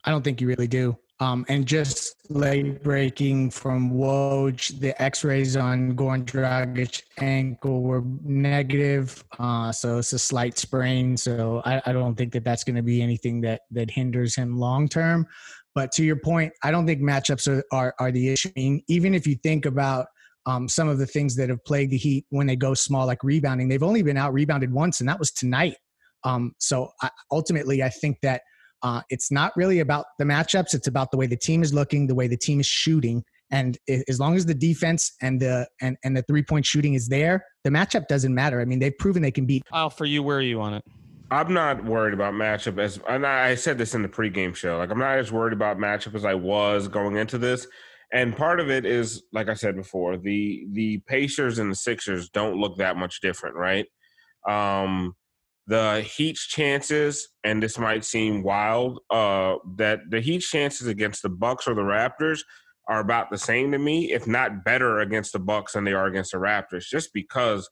I don't think you really do. Um, and just late breaking from Woj, the X-rays on Goran Dragic ankle were negative, uh, so it's a slight sprain. So I, I don't think that that's going to be anything that that hinders him long term. But to your point, I don't think matchups are are, are the issue. I mean, even if you think about um, some of the things that have plagued the Heat when they go small, like rebounding, they've only been out rebounded once, and that was tonight. Um, so I, ultimately, I think that uh, it's not really about the matchups. It's about the way the team is looking, the way the team is shooting. And as long as the defense and the and, and the three point shooting is there, the matchup doesn't matter. I mean, they've proven they can beat. Kyle, for you, where are you on it? I'm not worried about matchup as and I said this in the pregame show. Like I'm not as worried about matchup as I was going into this. And part of it is, like I said before, the the Pacers and the Sixers don't look that much different, right? Um, the Heat's chances, and this might seem wild, uh, that the Heat's chances against the Bucks or the Raptors are about the same to me, if not better against the Bucks than they are against the Raptors, just because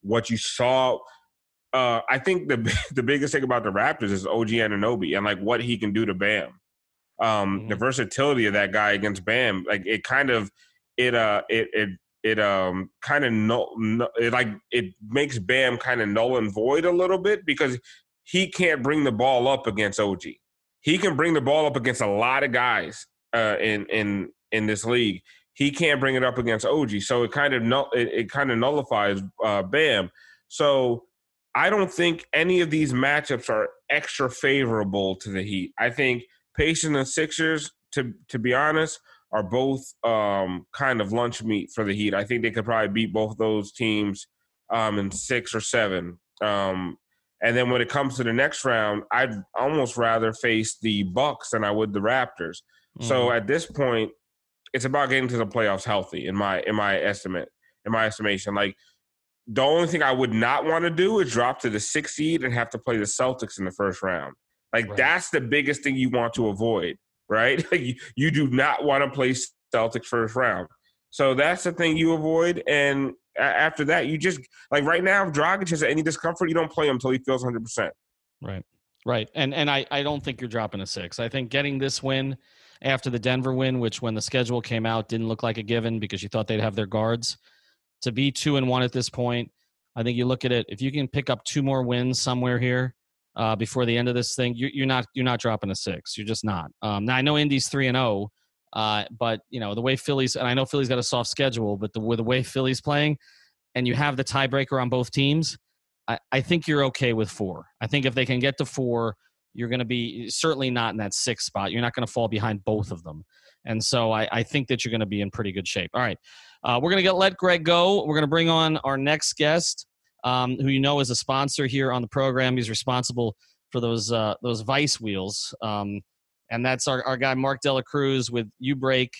what you saw. Uh, I think the the biggest thing about the Raptors is OG Anunoby and like what he can do to Bam. Um, mm-hmm. The versatility of that guy against Bam, like it kind of it uh it it it um kind of no, it like it makes Bam kind of null and void a little bit because he can't bring the ball up against OG. He can bring the ball up against a lot of guys uh, in in in this league. He can't bring it up against OG, so it kind of no, it, it kind of nullifies uh, Bam. So I don't think any of these matchups are extra favorable to the Heat. I think Pacers and Sixers, to to be honest, are both um, kind of lunch meat for the Heat. I think they could probably beat both those teams um, in six or seven. Um, and then when it comes to the next round, I'd almost rather face the Bucks than I would the Raptors. Mm-hmm. So at this point, it's about getting to the playoffs healthy in my in my estimate, in my estimation. Like the only thing I would not want to do is drop to the sixth seed and have to play the Celtics in the first round. Like right. that's the biggest thing you want to avoid right? you, do not want to play Celtics first round. So that's the thing you avoid. And after that, you just like right now, if Dragic has any discomfort, you don't play him until he feels 100%. Right. Right. And and I, I don't think you're dropping a six. I think getting this win after the Denver win, which when the schedule came out didn't look like a given because you thought they'd have their guards, to be two and one at this point, I think you look at it, if you can pick up two more wins somewhere here, uh, before the end of this thing, you, are not you're not dropping a six. You're just not. Um, now I know Indy's three and zero, oh, uh, but you know the way Phillies and I know Philly's got a soft schedule, but the with the way Philly's playing, and you have the tiebreaker on both teams, I, I think you're okay with four. I think if they can get to four, you're going to be certainly not in that sixth spot. You're not going to fall behind both of them. And so I, I think that you're going to be in pretty good shape. All right. Uh, we're going to get let Greg go. We're going to bring on our next guest um, who you know is a sponsor here on the program. He's responsible for those uh, those Vice wheels, um, and that's our, our guy Mark De La Cruz with U Break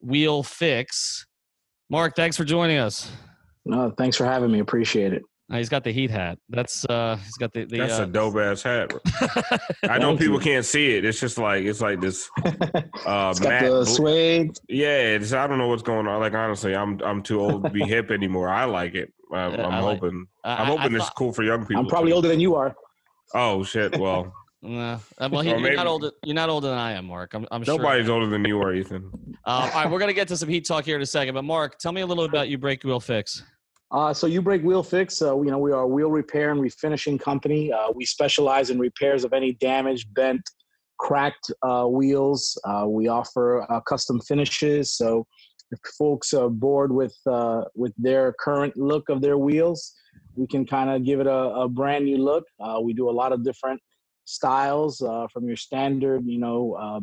Wheel Fix. Mark, thanks for joining us. No, thanks for having me. Appreciate it. Uh, he's got the heat hat. That's uh he's got the, the That's uh, a dope ass hat. I know people can't see it. It's just like it's like this uh it's got the suede. Yeah, it's, I don't know what's going on. Like honestly, I'm I'm too old to be hip anymore. I like it. I'm, I'm I hoping. Like, I'm hoping I, I it's cool for young people. I'm probably too. older than you are. Oh shit! Well, Nah. Uh, well, he, you're not older. You're not older than I am, Mark. I'm, I'm nobody's sure. older than you are, Ethan. Uh, all right, we're gonna get to some heat talk here in a second. But Mark, tell me a little about U Break Wheel Fix. Uh, so U Break Wheel Fix, uh, you know, we are a wheel repair and refinishing company. Uh, we specialize in repairs of any damaged, bent, cracked uh, wheels. Uh, we offer uh, custom finishes. So if folks are bored with with their current look of their wheels, we can kind of give it a, a, brand new look. we do a lot of different styles from your standard, you know,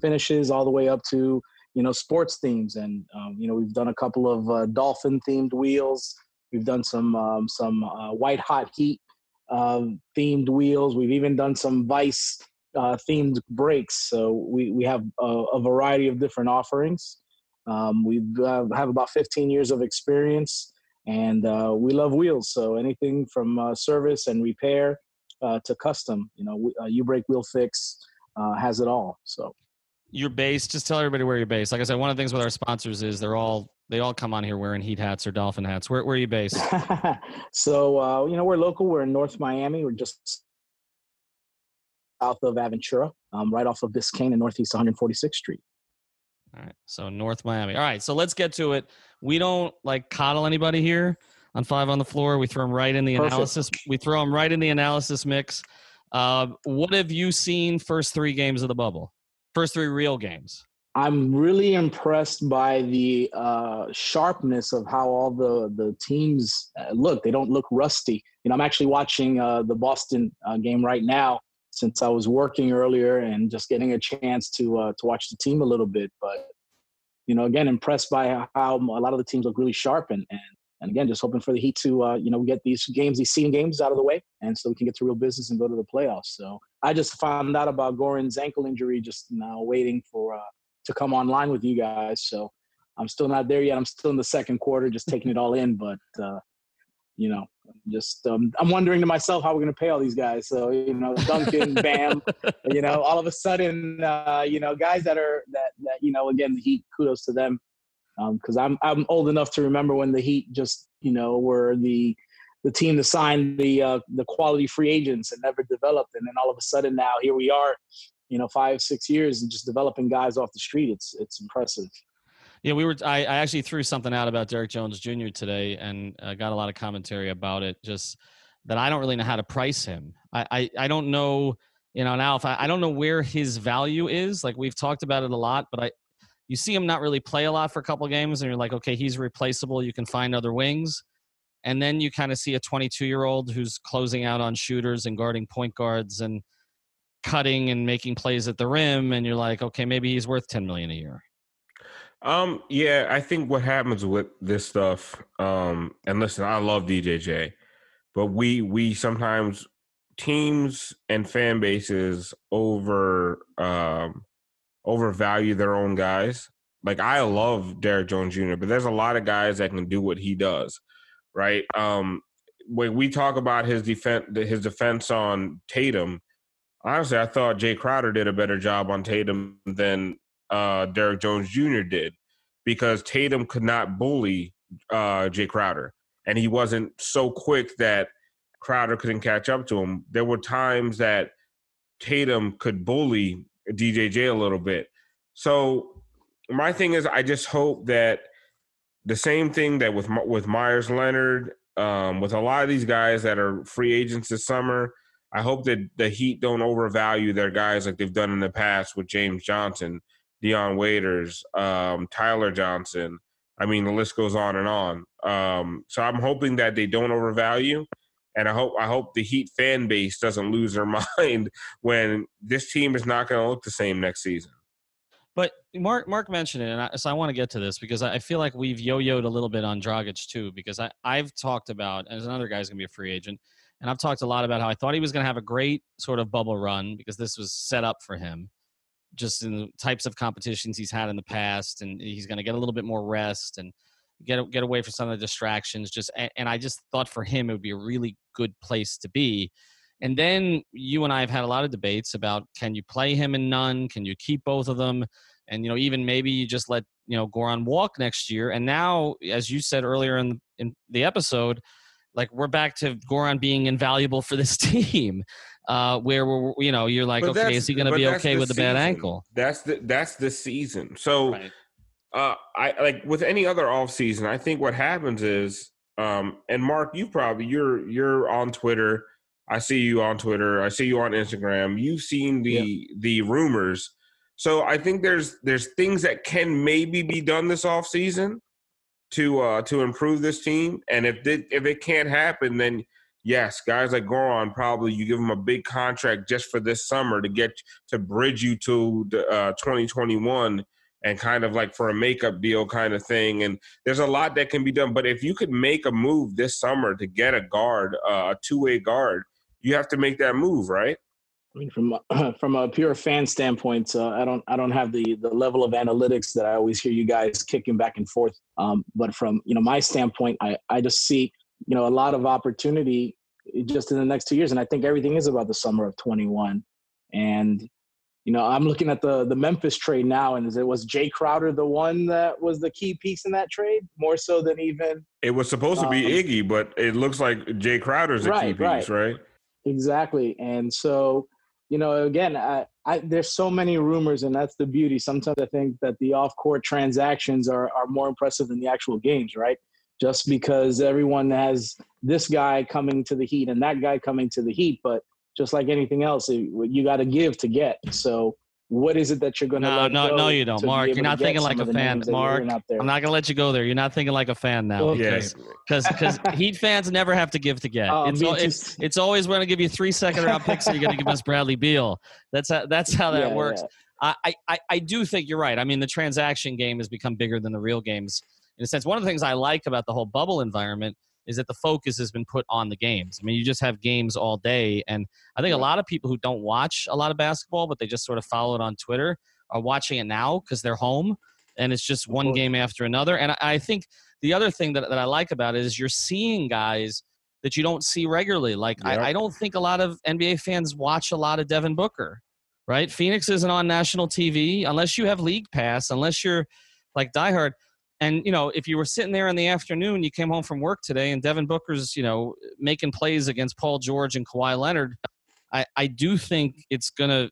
finishes all the way up to you know sports themes and um, you know we've done a couple of uh, dolphin themed wheels we've done some um, some uh, white hot heat uh, themed wheels we've even done some vice uh, themed breaks. So we we have a, a variety of different offerings. Um, we uh, have about 15 years of experience, and uh, we love wheels. So anything from uh, service and repair uh, to custom, you know, we, uh, U Break Wheel Fix uh, has it all. So Your base, just tell everybody where you're based. Like I said, one of the things with our sponsors is they're all they all come on here wearing heat hats or dolphin hats. Where where are you based? so uh, you know we're local. We're in North Miami. We're just south of Aventura, um, right off of Biscayne and Northeast 146th Street. All right. So North Miami. All right. So let's get to it. We don't like coddle anybody here on five on the floor. We throw them right in the Perfect. analysis. We throw them right in the analysis mix. Uh, what have you seen first three games of the bubble? First three real games. I'm really impressed by the uh, sharpness of how all the the teams uh, look. They don't look rusty. You know, I'm actually watching uh, the Boston uh, game right now since I was working earlier and just getting a chance to uh, to watch the team a little bit. But you know, again, impressed by how a lot of the teams look really sharp and and, and again, just hoping for the Heat to uh, you know get these games, these seeding games out of the way, and so we can get to real business and go to the playoffs. So I just found out about Goran's ankle injury just now, waiting for. Uh, to come online with you guys. So I'm still not there yet. I'm still in the second quarter, just taking it all in. But uh, you know, just um, I'm wondering to myself how we're going to pay all these guys. So you know, Duncan, Bam, you know, all of a sudden, uh, you know, guys that are that that you know, again, the Heat, kudos to them, because I'm I'm old enough to remember when the Heat just you know were the the team to sign the uh, the quality free agents and never developed, and then all of a sudden now here we are you know five six years and just developing guys off the street. It's it's impressive Yeah, we were. I, I actually threw something out about Derrick Jones Jr. today and uh, got a lot of commentary about it. Just that I don't really know how to price him. I I, I don't know. You know, now if I, I don't know where his value is. Like we've talked about it a lot, but I you see him not really play a lot for a couple games, and you're like, okay, he's replaceable. You can find other wings. And then you kind of see a 22 year old who's closing out on shooters and guarding point guards and cutting and making plays at the rim, and you're like, okay, maybe he's worth 10 million a year. Um, yeah, I think what happens with this stuff, um, and listen, I love DJJ, but we we sometimes teams and fan bases over um overvalue their own guys. Like I love Derrick Jones Jr., but there's a lot of guys that can do what he does, right? Um, when we talk about his defense, his defense on Tatum, honestly, I thought Jay Crowder did a better job on Tatum than uh, Derrick Jones Jr. did because Tatum could not bully uh, Jay Crowder, and he wasn't so quick that Crowder couldn't catch up to him. There were times that Tatum could bully DJJ a little bit. So my thing is, I just hope that the same thing that with with Meyers Leonard, um, with a lot of these guys that are free agents this summer, I hope that the Heat don't overvalue their guys like they've done in the past with James Johnson, Dion Waiters, um, Tyler Johnson. I mean, the list goes on and on. Um, so I'm hoping that they don't overvalue, and I hope I hope the Heat fan base doesn't lose their mind when this team is not going to look the same next season. But Mark Mark mentioned it, and I, so I want to get to this because I feel like we've yo-yoed a little bit on Dragic too. Because I I've talked about, and another guy's going to be a free agent, and I've talked a lot about how I thought he was going to have a great sort of bubble run because this was set up for him, just in the types of competitions he's had in the past, and he's going to get a little bit more rest and get get away from some of the distractions. Just and, and I just thought for him it would be a really good place to be. And then you and I have had a lot of debates about can you play him in none? Can you keep both of them? And you know, even maybe you just let you know Goran walk next year. And now, as you said earlier in the, in the episode, like we're back to Goran being invaluable for this team, uh, where we're you know you're like, But okay, is he going to be okay with a bad ankle? That's the that's the season. So Right. uh I like with any other off season, I think what happens is um and Mark, you probably you're you're on Twitter. I see you on Twitter. I see you on Instagram. You've seen the the rumors. So I think there's there's things that can maybe be done this off season to uh to improve this team. And if it, if it can't happen, then yes, guys like Goran probably you give them a big contract just for this summer to get to bridge you to the, uh, 2021 and kind of like for a makeup deal kind of thing. And there's a lot that can be done. But if you could make a move this summer to get a guard, uh, a two way guard, you have to make that move, right? I mean, from from a pure fan standpoint, uh, I don't I don't have the the level of analytics that I always hear you guys kicking back and forth. Um, but from you know my standpoint, I I just see you know a lot of opportunity just in the next two years, and I think everything is about the summer of 21. And you know, I'm looking at the the Memphis trade now, and is it was Jay Crowder the one that was the key piece in that trade, more so than even. It was supposed to be um, Iggy, but it looks like Jay Crowder's a right, key piece, right? right? Exactly, and so you know, again, I, I, there's so many rumors, and that's the beauty. Sometimes I think that the off-court transactions are are more impressive than the actual games, right? Just because everyone has this guy coming to the Heat and that guy coming to the Heat, but just like anything else, you got to give to get. So what is it that you're going to no no no you don't mark. you're not thinking like a fan mark. i'm not going to let you go there. You're not thinking like a fan now because because because heat fans never have to give to get. Oh, it's, it's, it's always going to give you three second round picks so you're going to give us bradley beal. That's how that's how that yeah, works. yeah. I, I i do think you're right. I mean the transaction game has become bigger than the real games in a sense one of the things i like about the whole bubble environment is that the focus has been put on the games. I mean, you just have games all day. And I think a lot of people who don't watch a lot of basketball, but they just sort of follow it on Twitter, are watching it now because they're home and it's just one game after another. And I think the other thing that, that I like about it is you're seeing guys that you don't see regularly. Like, yep. I, I don't think a lot of NBA fans watch a lot of Devin Booker, right? Phoenix isn't on national TV unless you have League Pass, unless you're like diehard. And you know, if you were sitting there in the afternoon, you came home from work today, and Devin Booker's you know making plays against Paul George and Kawhi Leonard, I, I do think it's gonna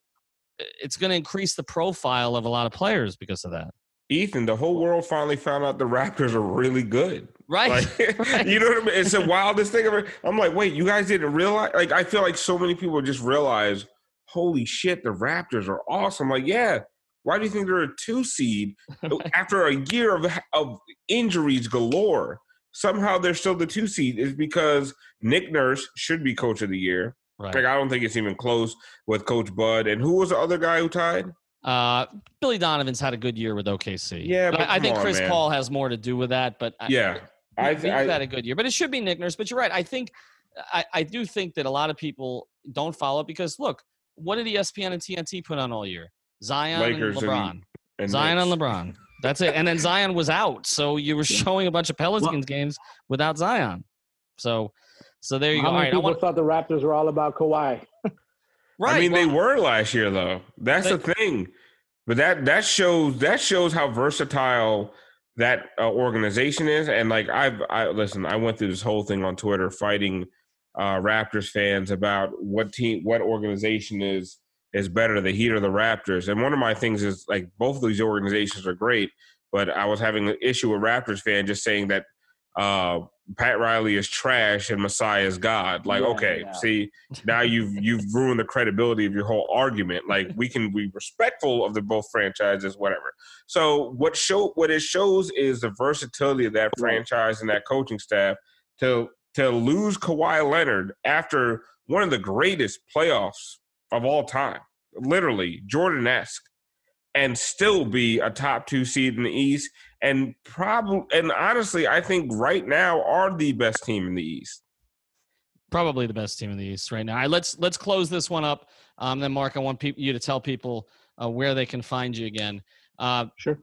it's gonna increase the profile of a lot of players because of that. Ethan, the whole world finally found out the Raptors are really good. Right. Like, right. You know what I mean? It's the wildest thing ever. I'm like, wait, you guys didn't realize? Like, I feel like so many people just realize, holy shit, the Raptors are awesome. Like, yeah, why do you think they're a two seed after a year of, of injuries galore? Somehow they're still the two seed is because Nick Nurse should be coach of the year. Right. Like I don't think it's even close with Coach Bud. And who was the other guy who tied? Uh, Billy Donovan's had a good year with OKC. Yeah, but I, I think on, Chris man. Paul has more to do with that. But yeah, I, I think I, had a good year. But it should be Nick Nurse. But you're right. I think I, I do think that a lot of people don't follow because look, what did ESPN and TNT put on all year? Zion Lakers and LeBron. And, and Zion Knicks. and LeBron. That's it. And then Zion was out, so you were showing a bunch of Pelicans well, games without Zion. So, so there you How go. Many right, people want... thought the Raptors were all about Kawhi. right. I mean, well, they were last year, though. That's they, the thing. But that that shows that shows how versatile that uh, organization is. And like I've I listen, I went through this whole thing on Twitter fighting uh, Raptors fans about what team, what organization is is better, the Heat or the Raptors. And one of my things is like both of these organizations are great, but I was having an issue with Raptors fan just saying that uh, Pat Riley is trash and Masai is God. Like, yeah, okay, yeah. see, now you've you've ruined the credibility of your whole argument. Like, we can be respectful of the both franchises, whatever. So, what show what it shows is the versatility of that franchise and that coaching staff to to lose Kawhi Leonard after one of the greatest playoffs of all time, literally Jordan esque, and still be a top two seed in the East. And probably, and honestly, I think right now are the best team in the East. Probably the best team in the East right now. Right, let's let's close this one up. Um, then, Mark, I want pe- you to tell people uh, where they can find you again. Uh, sure.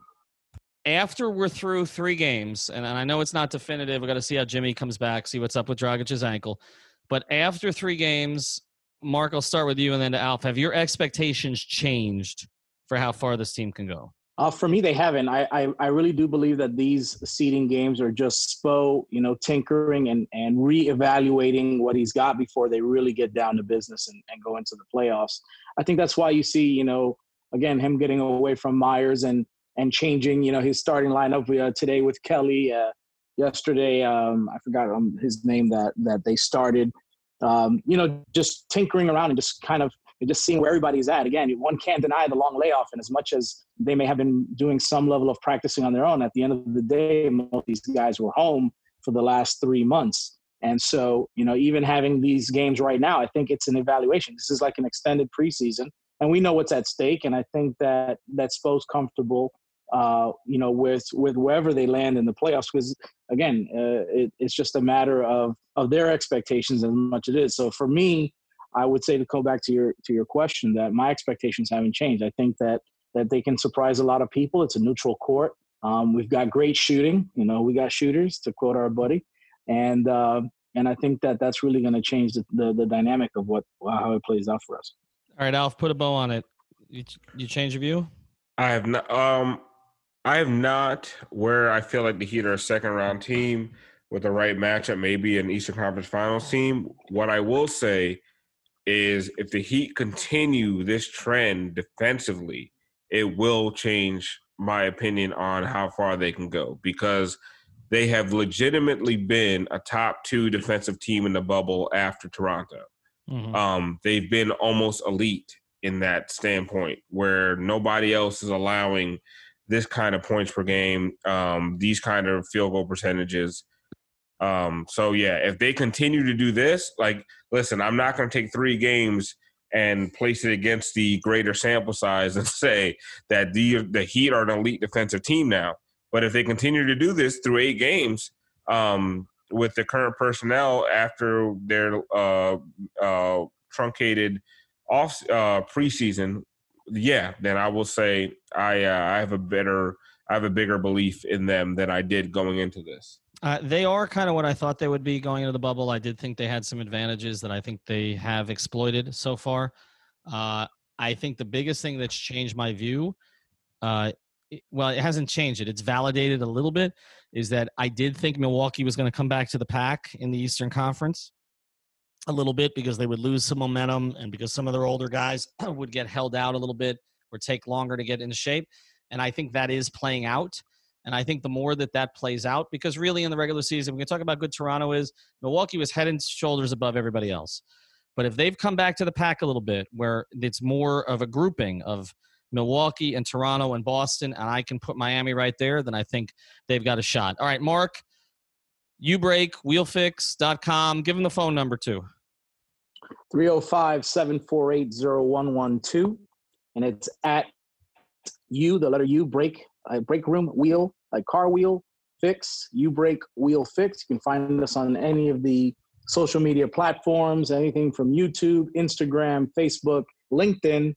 After we're through three games, and, and I know it's not definitive, we got to see how Jimmy comes back, see what's up with Dragic's ankle. But after three games, Mark, I'll start with you and then to Alf. Have your expectations changed for how far this team can go? Uh, for me, they haven't. I, I, I really do believe that these seeding games are just Spo, you know, tinkering and and reevaluating what he's got before they really get down to business and, and go into the playoffs. I think that's why you see, you know, again him getting away from Meyers and and changing, you know, his starting lineup uh, today with Kelly. Uh, yesterday, um, I forgot um, his name that that they started um, you know, just tinkering around and just kind of just seeing where everybody's at. Again, one can't deny the long layoff, and as much as they may have been doing some level of practicing on their own, at the end of the day, most of these guys were home for the last three months. And so, you know, even having these games right now, I think it's an evaluation. This is like an extended preseason, and we know what's at stake. And I think that that's both comfortable uh, you know, with with wherever they land in the playoffs. Because again, uh, it, it's just a matter of of their expectations as much as it is. So for me, I would say to go back to your to your question that my expectations haven't changed. I think that that they can surprise a lot of people. It's a neutral court. Um, we've got great shooting. You know, we got shooters to quote our buddy, and uh, and I think that that's really going to change the, the, the dynamic of what how it plays out for us. All right, Alf, put a bow on it. You you change your view? I have not. Um, I have not. Where I feel like the Heat are a second round team with the right matchup, maybe an Eastern Conference Finals team. What I will say is, if the Heat continue this trend defensively, it will change my opinion on how far they can go because they have legitimately been a top two defensive team in the bubble after Toronto. Mm-hmm. Um, they've been almost elite in that standpoint where nobody else is allowing this kind of points per game, um, these kind of field goal percentages. Um, so yeah, if they continue to do this, like, listen, I'm not going to take three games and place it against the greater sample size and say that the the Heat are an elite defensive team now. But if they continue to do this through eight games um, with the current personnel after their uh, uh, truncated off uh, preseason, yeah, then I will say I uh, I have a better I have a bigger belief in them than I did going into this. Uh, they are kind of what I thought they would be going into the bubble. I did think they had some advantages that I think they have exploited so far. Uh, I think the biggest thing that's changed my view, uh, it, well, it hasn't changed it. It's validated a little bit. Is that I did think Milwaukee was going to come back to the pack in the Eastern Conference a little bit because they would lose some momentum and because some of their older guys would get held out a little bit or take longer to get into shape. And I think that is playing out. And I think the more that that plays out, because really in the regular season, we can talk about good Toronto is Milwaukee was head and shoulders above everybody else. But if they've come back to the pack a little bit, where it's more of a grouping of Milwaukee and Toronto and Boston, and I can put Miami right there, then I think they've got a shot. All right, Mark, UBreakWheelFix.com. Give them the phone number too. 305 748 0112. And it's at you, the letter U, break uh, break room wheel, like car wheel fix, you break wheel fix. You can find us on any of the social media platforms, anything from YouTube, Instagram, Facebook, LinkedIn,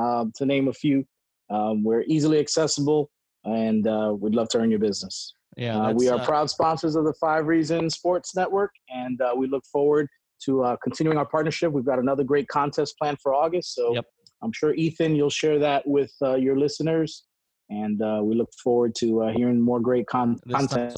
uh, to name a few. Um, we're easily accessible and uh, we'd love to earn your business. Yeah, uh, we are uh, proud sponsors of the Five Reasons Sports Network, and uh, we look forward to uh, continuing our partnership. We've got another great contest planned for August, so yep. I'm sure Ethan, you'll share that with uh, your listeners and uh, we look forward to uh, hearing more great con- content.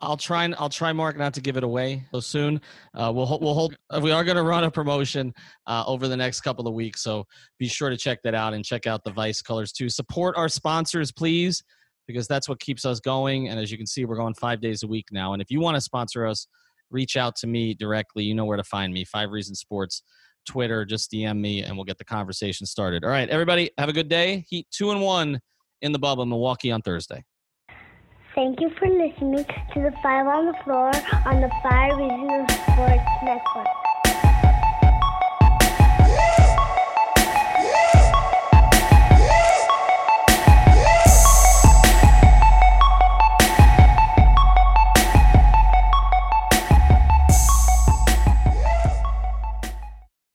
I'll try and I'll try, Mark, not to give it away so soon. Uh, we'll we'll hold. We are going to run a promotion uh, over the next couple of weeks, so be sure to check that out and check out the Vice colors too. Support our sponsors, please, because that's what keeps us going. And as you can see, we're going five days a week now. And if you want to sponsor us, reach out to me directly. You know where to find me. Five Reasons Sports. Twitter, just DM me and we'll get the conversation started. All right, everybody, have a good day. Heat two and one in the bubble, Milwaukee on Thursday. Thank you for listening to the Five on the Floor on the Five Reasons Sports Network.